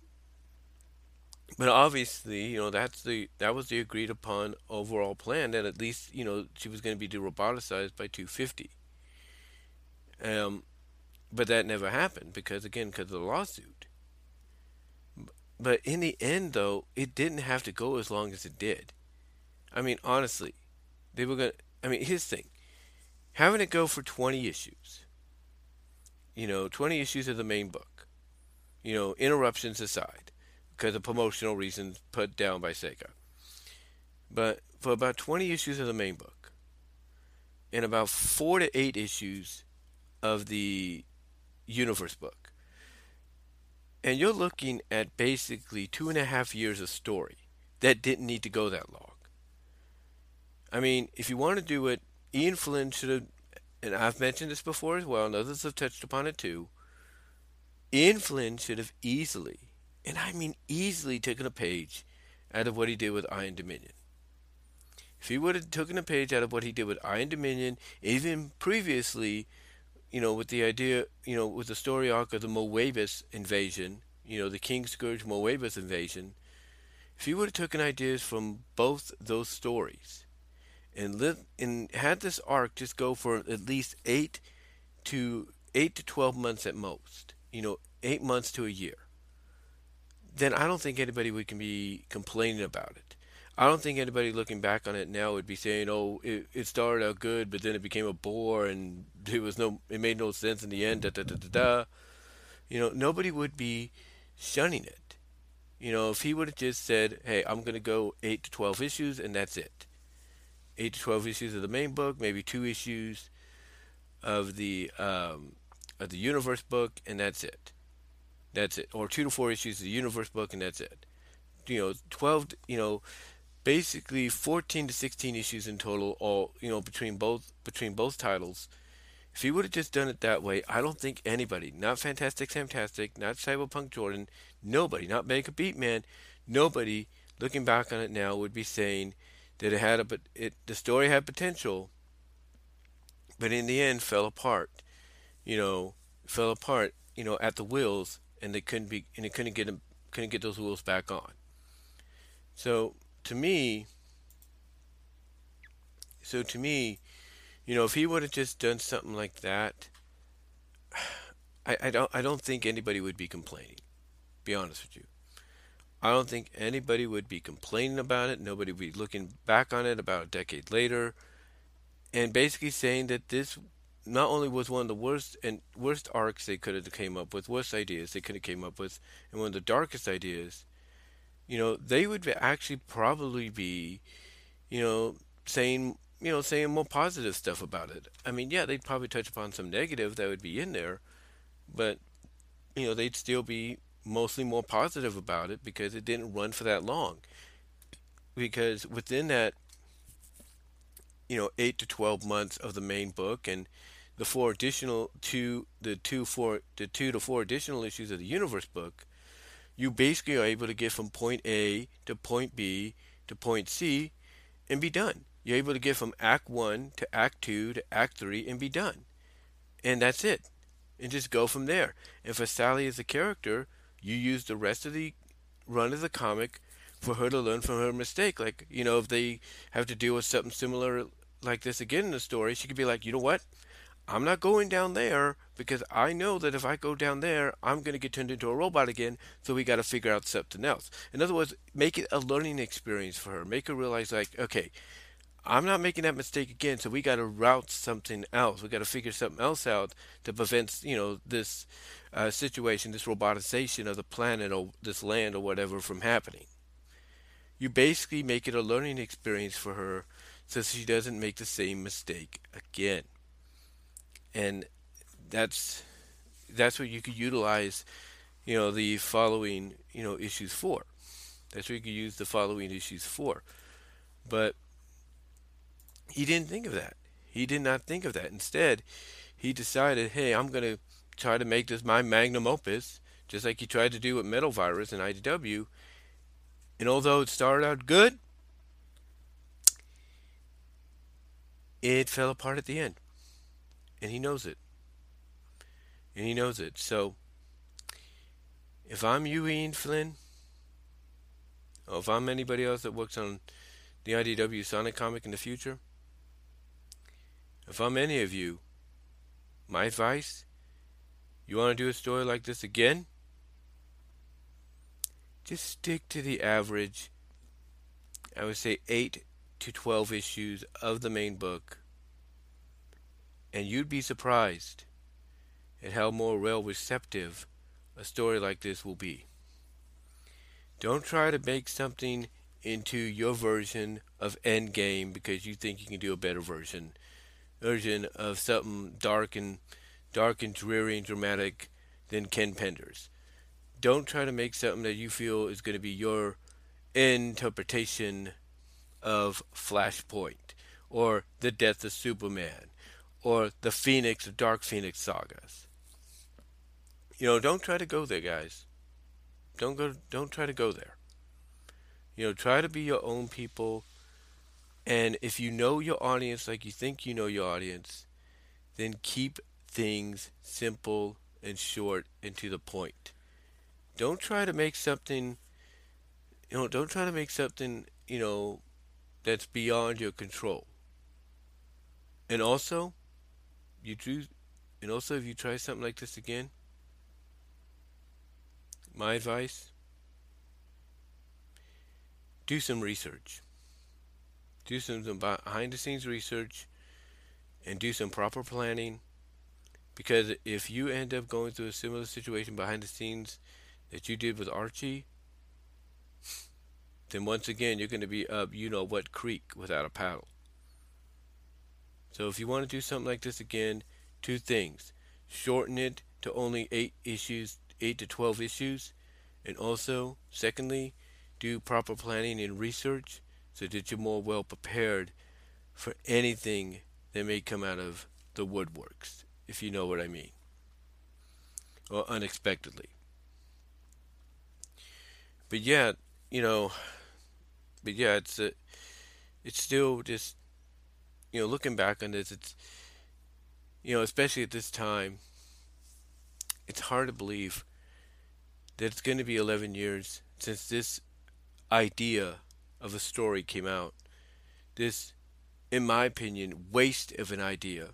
Speaker 1: but obviously, you know, that's the that was the agreed upon overall plan that at least you know she was going to be deroboticized by 250. Um, but that never happened because again, because of the lawsuit. But in the end, though, it didn't have to go as long as it did. I mean, honestly, they were gonna. I mean, the thing: having it go for 20 issues. You know, 20 issues of the main book you know, interruptions aside, because of promotional reasons put down by Sega. But for about 20 issues of the main book, and about four to eight issues of the Universe book, and you're looking at basically two and a half years of story that didn't need to go that long. I mean, if you want to do it, Ian Flynn should have, and I've mentioned this before as well, and others have touched upon it too Ian Flynn should have easily, and I mean easily, taken a page out of what he did with Iron Dominion. If he would have taken a page out of what he did with Iron Dominion, even previously, you know, with the idea, you know, with the story arc of the Moebius invasion, you know, the King Scourge Moebius invasion, if he would have taken ideas from both those stories and and had this arc just go for at least eight to eight to twelve months at most, you know, eight months to a year, then I don't think anybody would can be complaining about it. I don't think anybody looking back on it now would be saying, "Oh, it, it started out good, but then it became a bore, and it was no, it made no sense in the end." Da da da da da. You know, nobody would be shunning it. You know, if he would have just said, "Hey, I'm going to go eight to twelve issues, and that's it," eight to twelve issues of the main book, maybe two issues of the um, of the universe book, and that's it. That's it. Or two to four issues of the universe book, and that's it. You know, twelve. You know, basically fourteen to sixteen issues in total. All you know between both between both titles. If he would have just done it that way, I don't think anybody, not Fantastic Fantastic, not Cyberpunk Jordan, nobody, not Make a Beat Man, nobody, looking back on it now, would be saying that it had a but it the story had potential, but in the end fell apart you know, fell apart, you know, at the wheels, and they couldn't be, and they couldn't get them, couldn't get those wheels back on. So to me, so to me, you know, if he would have just done something like that, (sighs) I, I don't I don't think anybody would be complaining. Be honest with you. I don't think anybody would be complaining about it. Nobody would be looking back on it about a decade later and basically saying that this not only was one of the worst and worst arcs they could have came up with, worst ideas they could have came up with, and one of the darkest ideas, you know, they would actually probably be, you know, saying you know saying more positive stuff about it. I mean, yeah, they'd probably touch upon some negative that would be in there, but you know, they'd still be mostly more positive about it because it didn't run for that long. Because within that, you know, eight to twelve months of the main book and the four additional two the two four the two to four additional issues of the universe book, you basically are able to get from point A to point B to point C and be done. You're able to get from act one to act two to act three and be done. And that's it. And just go from there. And for Sally as a character, you use the rest of the run of the comic for her to learn from her mistake. Like, you know, if they have to deal with something similar like this again in the story, she could be like, you know what? I'm not going down there because I know that if I go down there, I'm going to get turned into a robot again. So we got to figure out something else. In other words, make it a learning experience for her. Make her realize, like, okay, I'm not making that mistake again. So we got to route something else. We got to figure something else out to prevent, you know, this uh, situation, this robotization of the planet or this land or whatever from happening. You basically make it a learning experience for her so she doesn't make the same mistake again and that's that's what you could utilize you know the following you know issues for. That's what you could use the following issues for. But he didn't think of that. He did not think of that. Instead he decided hey i'm going to try to make this my magnum opus just like he tried to do with metal virus and idw and although it started out good it fell apart at the end and he knows it. And he knows it. So, if I'm you, Flynn, or if I'm anybody else that works on the IDW Sonic comic in the future, if I'm any of you, my advice, you want to do a story like this again? Just stick to the average, I would say 8 to 12 issues of the main book and you'd be surprised at how more well receptive a story like this will be. Don't try to make something into your version of Endgame because you think you can do a better version version of something dark and dark and dreary and dramatic than Ken Penders. Don't try to make something that you feel is going to be your interpretation of Flashpoint or the death of Superman or the Phoenix or Dark Phoenix sagas. You know, don't try to go there, guys. Don't go. Don't try to go there. You know, try to be your own people. And if you know your audience like you think you know your audience, then keep things simple and short and to the point. Don't try to make something. You know, don't try to make something. You know, that's beyond your control. And also, you do, and also if you try something like this again, my advice do some research. Do some behind the scenes research and do some proper planning because if you end up going through a similar situation behind the scenes that you did with Archie, then once again you're going to be up you know what creek without a paddle. So if you want to do something like this again, two things. Shorten it to only 8 issues, 8 to 12 issues, and also, secondly, do proper planning and research so that you're more well prepared for anything that may come out of the woodworks, if you know what I mean, or unexpectedly. But yeah, you know, but yeah, it's a, it's still just you know, looking back on this, it's, you know, especially at this time, it's hard to believe that it's going to be 11 years since this idea of a story came out. This, in my opinion, waste of an idea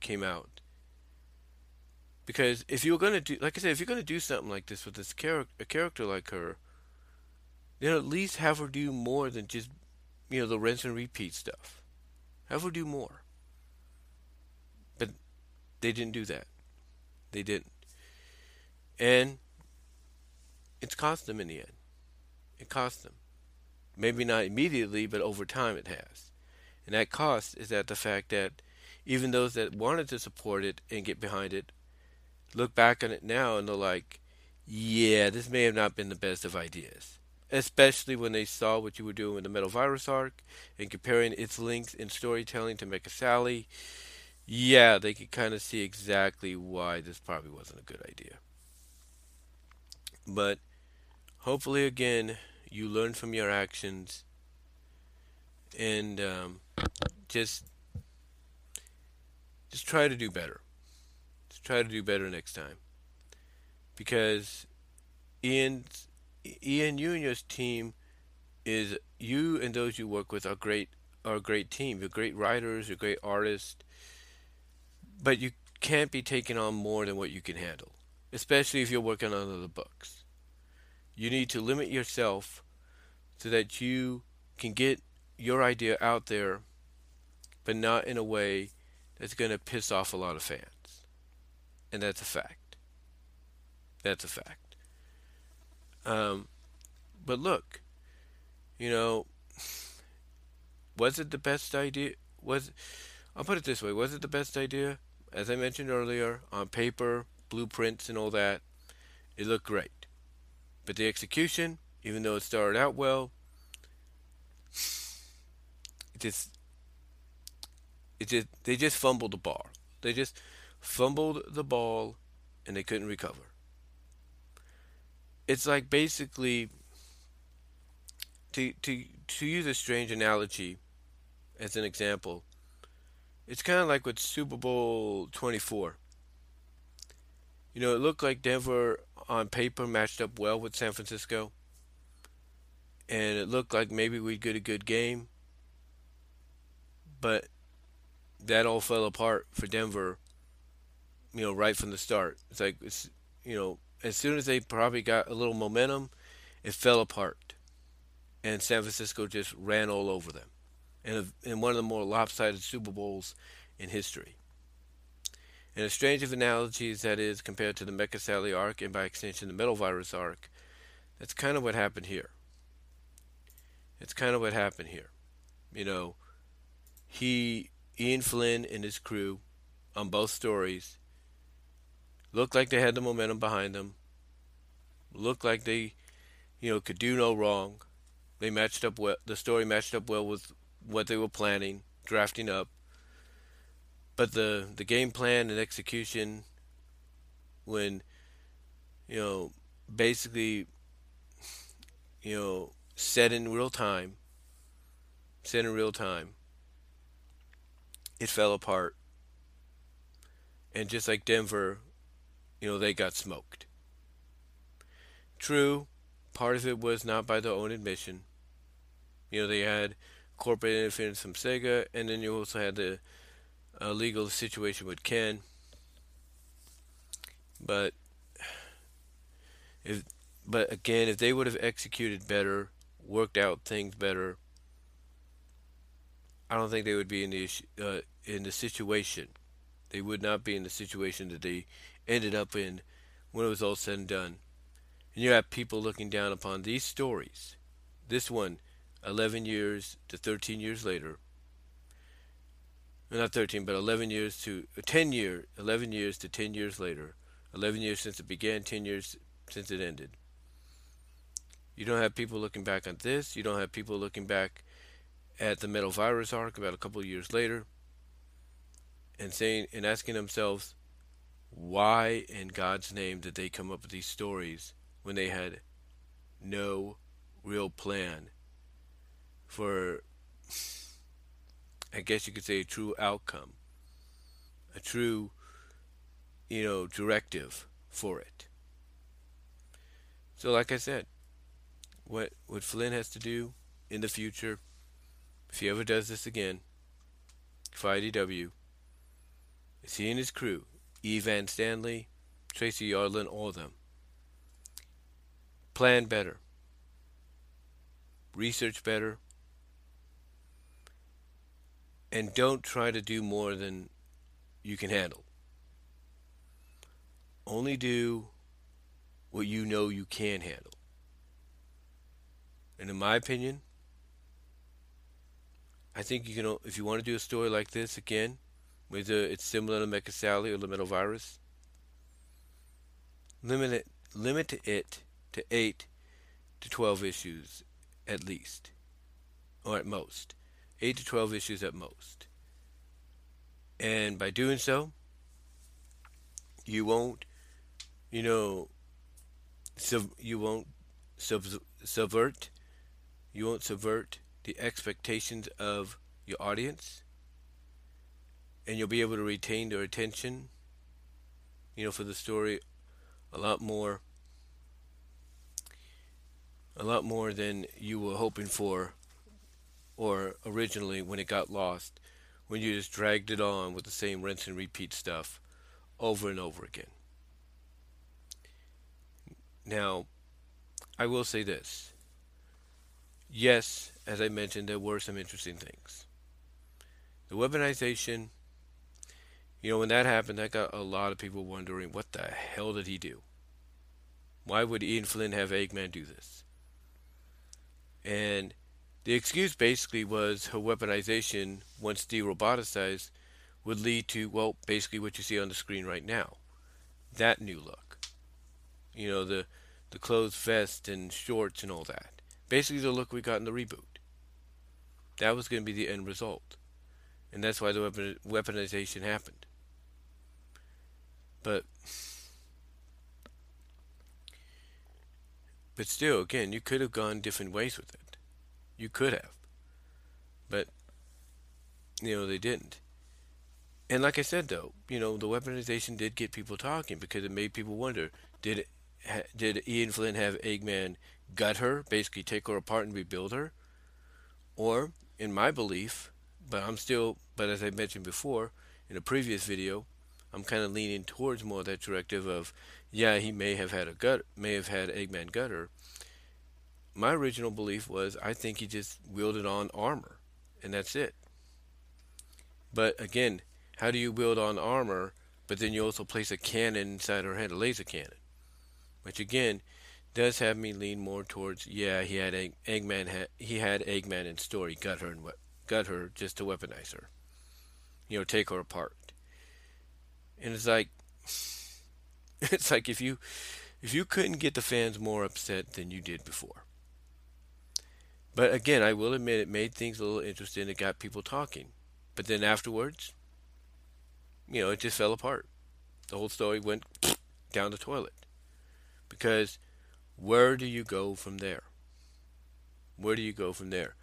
Speaker 1: came out. Because if you're going to do, like I said, if you're going to do something like this with this character, a character like her, then at least have her do more than just, you know, the rinse and repeat stuff. Have her do more. But they didn't do that. They didn't. And it's cost them in the end. It cost them. Maybe not immediately, but over time it has. And that cost is that the fact that even those that wanted to support it and get behind it look back on it now and they're like, yeah, this may have not been the best of ideas. Especially when they saw what you were doing with the Metal Virus arc and comparing its links in storytelling to Mecha Sally. Yeah, they could kind of see exactly why this probably wasn't a good idea. But hopefully, again, you learn from your actions and um, just just try to do better. Just try to do better next time. Because Ian, Ian, you and your team is you and those you work with are great. Are a great team. You're great writers. You're great artists. But you can't be taking on more than what you can handle, especially if you're working on other books. You need to limit yourself so that you can get your idea out there, but not in a way that's going to piss off a lot of fans. And that's a fact. That's a fact. Um, but look, you know, was it the best idea? Was I'll put it this way: was it the best idea? As I mentioned earlier, on paper, blueprints, and all that, it looked great. But the execution, even though it started out well, it just it just they just fumbled the ball. They just fumbled the ball and they couldn't recover. It's like basically to to to use a strange analogy as an example, it's kind of like with Super Bowl 24. You know, it looked like Denver on paper matched up well with San Francisco. And it looked like maybe we'd get a good game. But that all fell apart for Denver, you know, right from the start. It's like, it's, you know, as soon as they probably got a little momentum, it fell apart. And San Francisco just ran all over them. In, a, in one of the more lopsided Super Bowls in history. And as strange of analogy as that is compared to the Mecha Sally arc and by extension the Metal Virus arc, that's kind of what happened here. It's kind of what happened here. You know, he, Ian Flynn and his crew on both stories looked like they had the momentum behind them, looked like they, you know, could do no wrong. They matched up well, the story matched up well with what they were planning, drafting up. But the the game plan and execution when you know basically you know set in real time set in real time it fell apart. And just like Denver you know they got smoked true part of it was not by their own admission you know they had corporate interference from Sega and then you also had the a legal situation with Ken. But if but again, if they would have executed better, worked out things better, I don't think they would be in the uh, in the situation. They would not be in the situation that they ended up in when it was all said and done. And you have people looking down upon these stories. This one, 11 years to 13 years later, not 13, but 11 years to uh, 10 year, 11 years to 10 years later, 11 years since it began, 10 years since it ended. You don't have people looking back on this. You don't have people looking back at the metal virus arc about a couple of years later and saying and asking themselves, why in God's name did they come up with these stories when they had no real plan for I guess you could say a true outcome, a true, you know, directive for it. So, like I said, what what Flynn has to do in the future, if he ever does this again, for IDW, is he and his crew, E. Van Stanley, Tracy Yardley, all of them, plan better, research better, and don't try to do more than you can handle. Only do what you know you can handle. And in my opinion, I think you can, if you want to do a story like this again, whether it's similar to Mecha Sally or the limit it, limit it to 8 to 12 issues at least, or at most. 8 to 12 issues at most. And by doing so, you won't, you know, sub, you won't sub, subvert, you won't subvert the expectations of your audience, and you'll be able to retain their attention, you know, for the story a lot more, a lot more than you were hoping for, or originally when it got lost, when you just dragged it on with the same rinse and repeat stuff over and over again. Now, I will say this. Yes, as I mentioned, there were some interesting things. The weaponization, you know, when that happened, that got a lot of people wondering what the hell did he do? Why would Ian Flynn have Eggman do this? And the excuse basically was her weaponization, once de-roboticized, would lead to, well, basically what you see on the screen right now. That new look. You know, the, the closed vest and shorts and all that. Basically the look we got in the reboot. That was going to be the end result. And that's why the weapon, weaponization happened. But but still, again, you could have gone different ways with it. You could have. But you know, they didn't. And like I said though, you know, the weaponization did get people talking because it made people wonder, did it, did Ian Flynn have Eggman gut her, basically take her apart and rebuild her? Or in my belief, but I'm still, but as I mentioned before in a previous video, I'm kind of leaning towards more that directive of, yeah, he may have had a gut, may have had Eggman gutter. My original belief was I think he just wielded on armor, and that's it. But again, how do you wield on armor, but then you also place a cannon inside her head, a laser cannon? Which again, does have me lean more towards yeah he had Egg, Eggman ha, he had Eggman in story gut her and gut her just to weaponize her, you know take her apart. And it's like (laughs) it's like if you if you couldn't get the fans more upset than you did before. But again, I will admit it made things a little interesting. It got people talking. But then afterwards, you know, it just fell apart. The whole story went (sniffs) down the toilet. Because where do you go from there? Where do you go from there?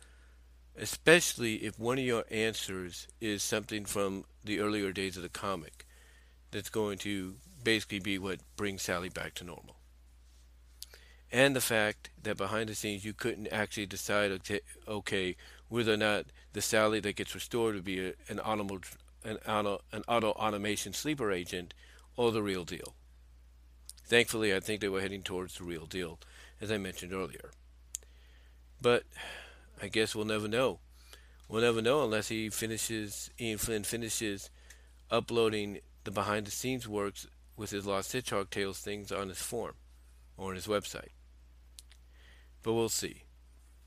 Speaker 1: Especially if one of your answers is something from the earlier days of the comic that's going to basically be what brings Sally back to normal. And the fact that behind the scenes you couldn't actually decide, okay, whether or not the Sally that gets restored would be an an auto, an auto automation sleeper agent or the real deal. Thankfully, I think they were heading towards the real deal, as I mentioned earlier. But I guess we'll never know. We'll never know unless he finishes, Ian Flynn finishes uploading the behind the scenes works with his Lost Hedgehog Tales things on his form or on his website. But we'll see.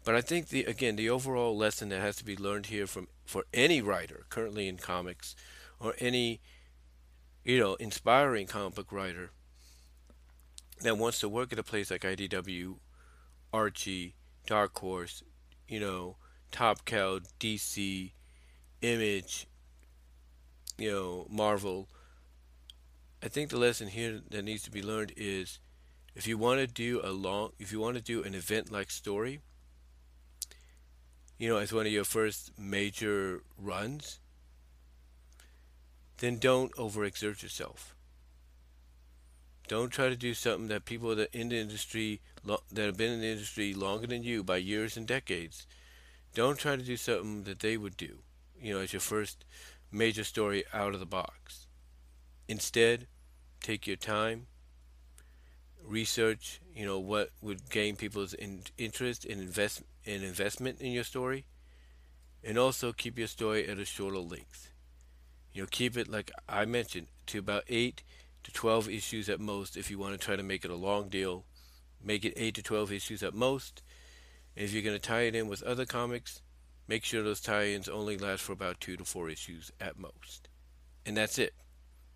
Speaker 1: But I think the again the overall lesson that has to be learned here from for any writer currently in comics or any you know inspiring comic book writer that wants to work at a place like IDW, Archie, Dark Horse, you know, Top Cow, DC, Image, you know, Marvel. I think the lesson here that needs to be learned is if you want to do a long if you want to do an event like story, you know, as one of your first major runs, then don't overexert yourself Don't try to do something that people that in the industry that have been in the industry longer than you by years and decades. Don't try to do something that they would do. You know, as your first major story out of the box. Instead, take your time, research, you know, what would gain people's in, interest in invest in investment in your story, and also keep your story at a shorter length. You know, keep it like I mentioned to about eight to twelve issues at most. If you want to try to make it a long deal, make it eight to twelve issues at most. And if you're going to tie it in with other comics, make sure those tie-ins only last for about two to four issues at most, and that's it.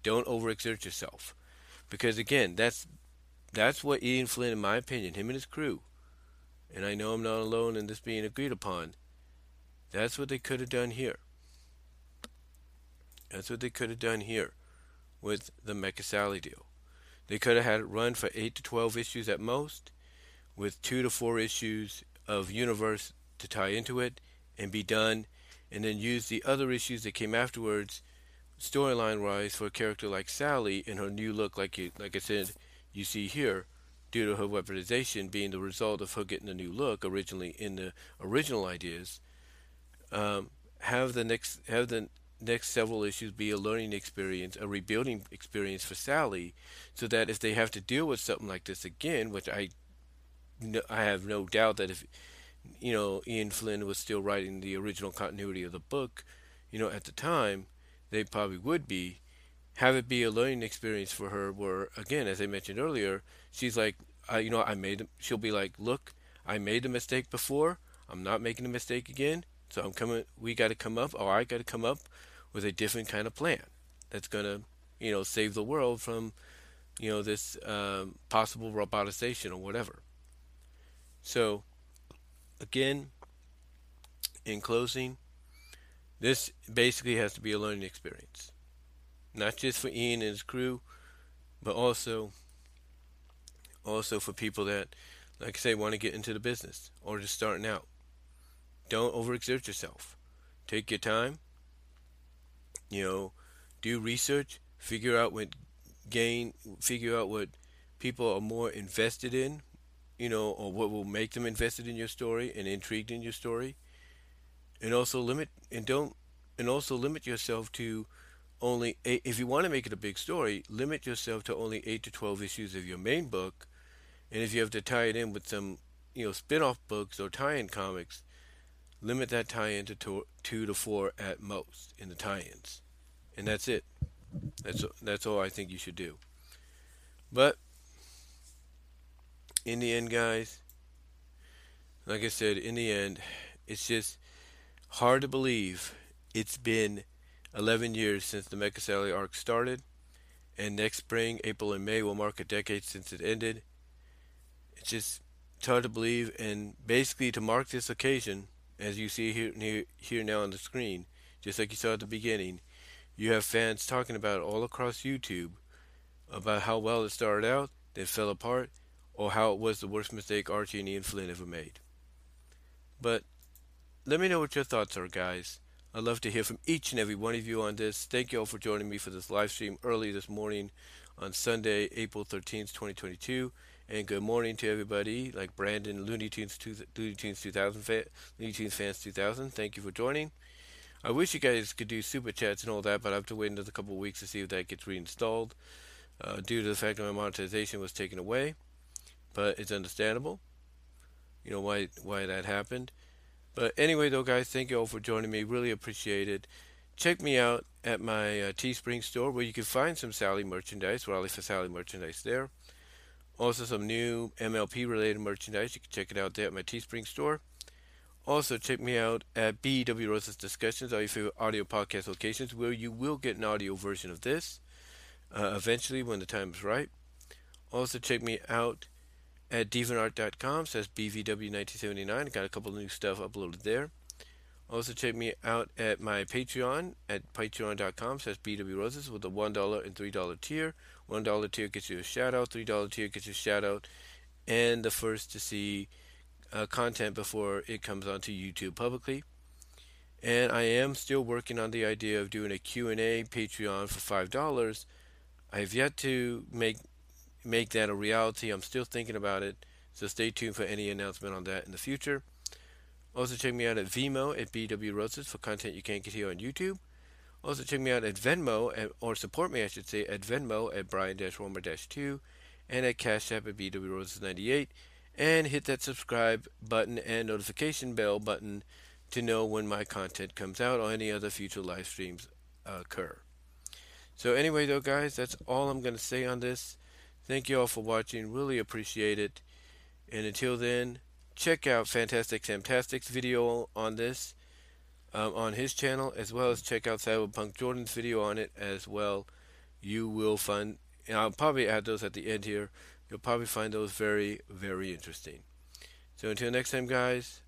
Speaker 1: Don't overexert yourself, because again, that's that's what Ian Flynn, in my opinion, him and his crew, and I know I'm not alone in this being agreed upon. That's what they could have done here. That's what they could have done here with the Mecha Sally deal. They could have had it run for 8 to 12 issues at most, with 2 to 4 issues of universe to tie into it, and be done, and then use the other issues that came afterwards, storyline wise, for a character like Sally in her new look, like you, like I said, you see here, due to her weaponization being the result of her getting a new look originally in the original ideas. Um, have the next have the next several issues be a learning experience, a rebuilding experience for Sally, so that if they have to deal with something like this again, which I I have no doubt that if you know Ian Flynn was still writing the original continuity of the book, you know at the time, they probably would be. Have it be a learning experience for her, where again, as I mentioned earlier, she's like, I, you know, I made. She'll be like, look, I made a mistake before. I'm not making a mistake again. So I'm coming. We got to come up, or I got to come up with a different kind of plan that's going to, you know, save the world from, you know, this um, possible robotization or whatever. So, again, in closing, this basically has to be a learning experience, not just for Ian and his crew, but also, also for people that, like I say, want to get into the business or just starting out. Don't overexert yourself. Take your time you know, do research, figure out what gain, figure out what people are more invested in, you know, or what will make them invested in your story and intrigued in your story. And also limit and don't and also limit yourself to only eight, if you want to make it a big story, limit yourself to only 8 to 12 issues of your main book. And if you have to tie it in with some, you know, spin-off books or tie-in comics, limit that tie-in to two to four at most in the tie-ins, and that's it. That's that's all I think you should do. But in the end, guys, like I said, in the end, it's just hard to believe it's been 11 years since the Mecha Sally arc started, and next spring, April and May will mark a decade since it ended. It's just hard to believe, and basically to mark this occasion, as you see here, here now on the screen, just like you saw at the beginning, you have fans talking about it all across YouTube about how well it started out, then fell apart, or how it was the worst mistake Archie and Ian Flynn ever made. But let me know what your thoughts are, guys. I'd love to hear from each and every one of you on this. Thank you all for joining me for this live stream early this morning on Sunday, April 13th, 2022. And good morning to everybody, like Brandon Looney Tunes, Looney Tunes 2000, fa- Looney Tunes fans 2000. Thank you for joining. I wish you guys could do super chats and all that, but I have to wait another couple weeks to see if that gets reinstalled, uh, due to the fact that my monetization was taken away. But it's understandable, you know why why that happened. But anyway, though, guys, thank you all for joining me. Really appreciate it. Check me out at my uh, Teespring store where you can find some Sally merchandise, Raleigh for Sally merchandise there. Also, some new MLP related merchandise. You can check it out there at my Teespring store. Also, check me out at BW Roses Discussions, all your favorite audio podcast locations, where you will get an audio version of this uh, eventually when the time is right. Also, check me out at deviantart.com, says BVW1979. Got a couple new stuff uploaded there. Also, check me out at my Patreon at patreon.com, says BW Roses, with a $1 and $3 tier one dollar tier gets you a shout out. Three dollar tier gets you a shout out, and the first to see uh, content before it comes onto YouTube publicly. And I am still working on the idea of doing a Q&A Patreon for five dollars. I have yet to make make that a reality. I'm still thinking about it, so stay tuned for any announcement on that in the future. Also, check me out at Vimeo at BW Roses for content you can't get here on YouTube. Also, check me out at Venmo, at, or support me, I should say, at Venmo at Brian-Romer-2 and at Cash App at BW Roses98. And hit that subscribe button and notification bell button to know when my content comes out or any other future live streams occur. So, anyway, though, guys, that's all I'm going to say on this. Thank you all for watching. Really appreciate it. And until then, check out Fantastic Samtastic's video on this um, on his channel, as well as check out Cyberpunk Jordan's video on it as well. You will find, and I'll probably add those at the end here. You'll probably find those very, very interesting. So until next time, guys,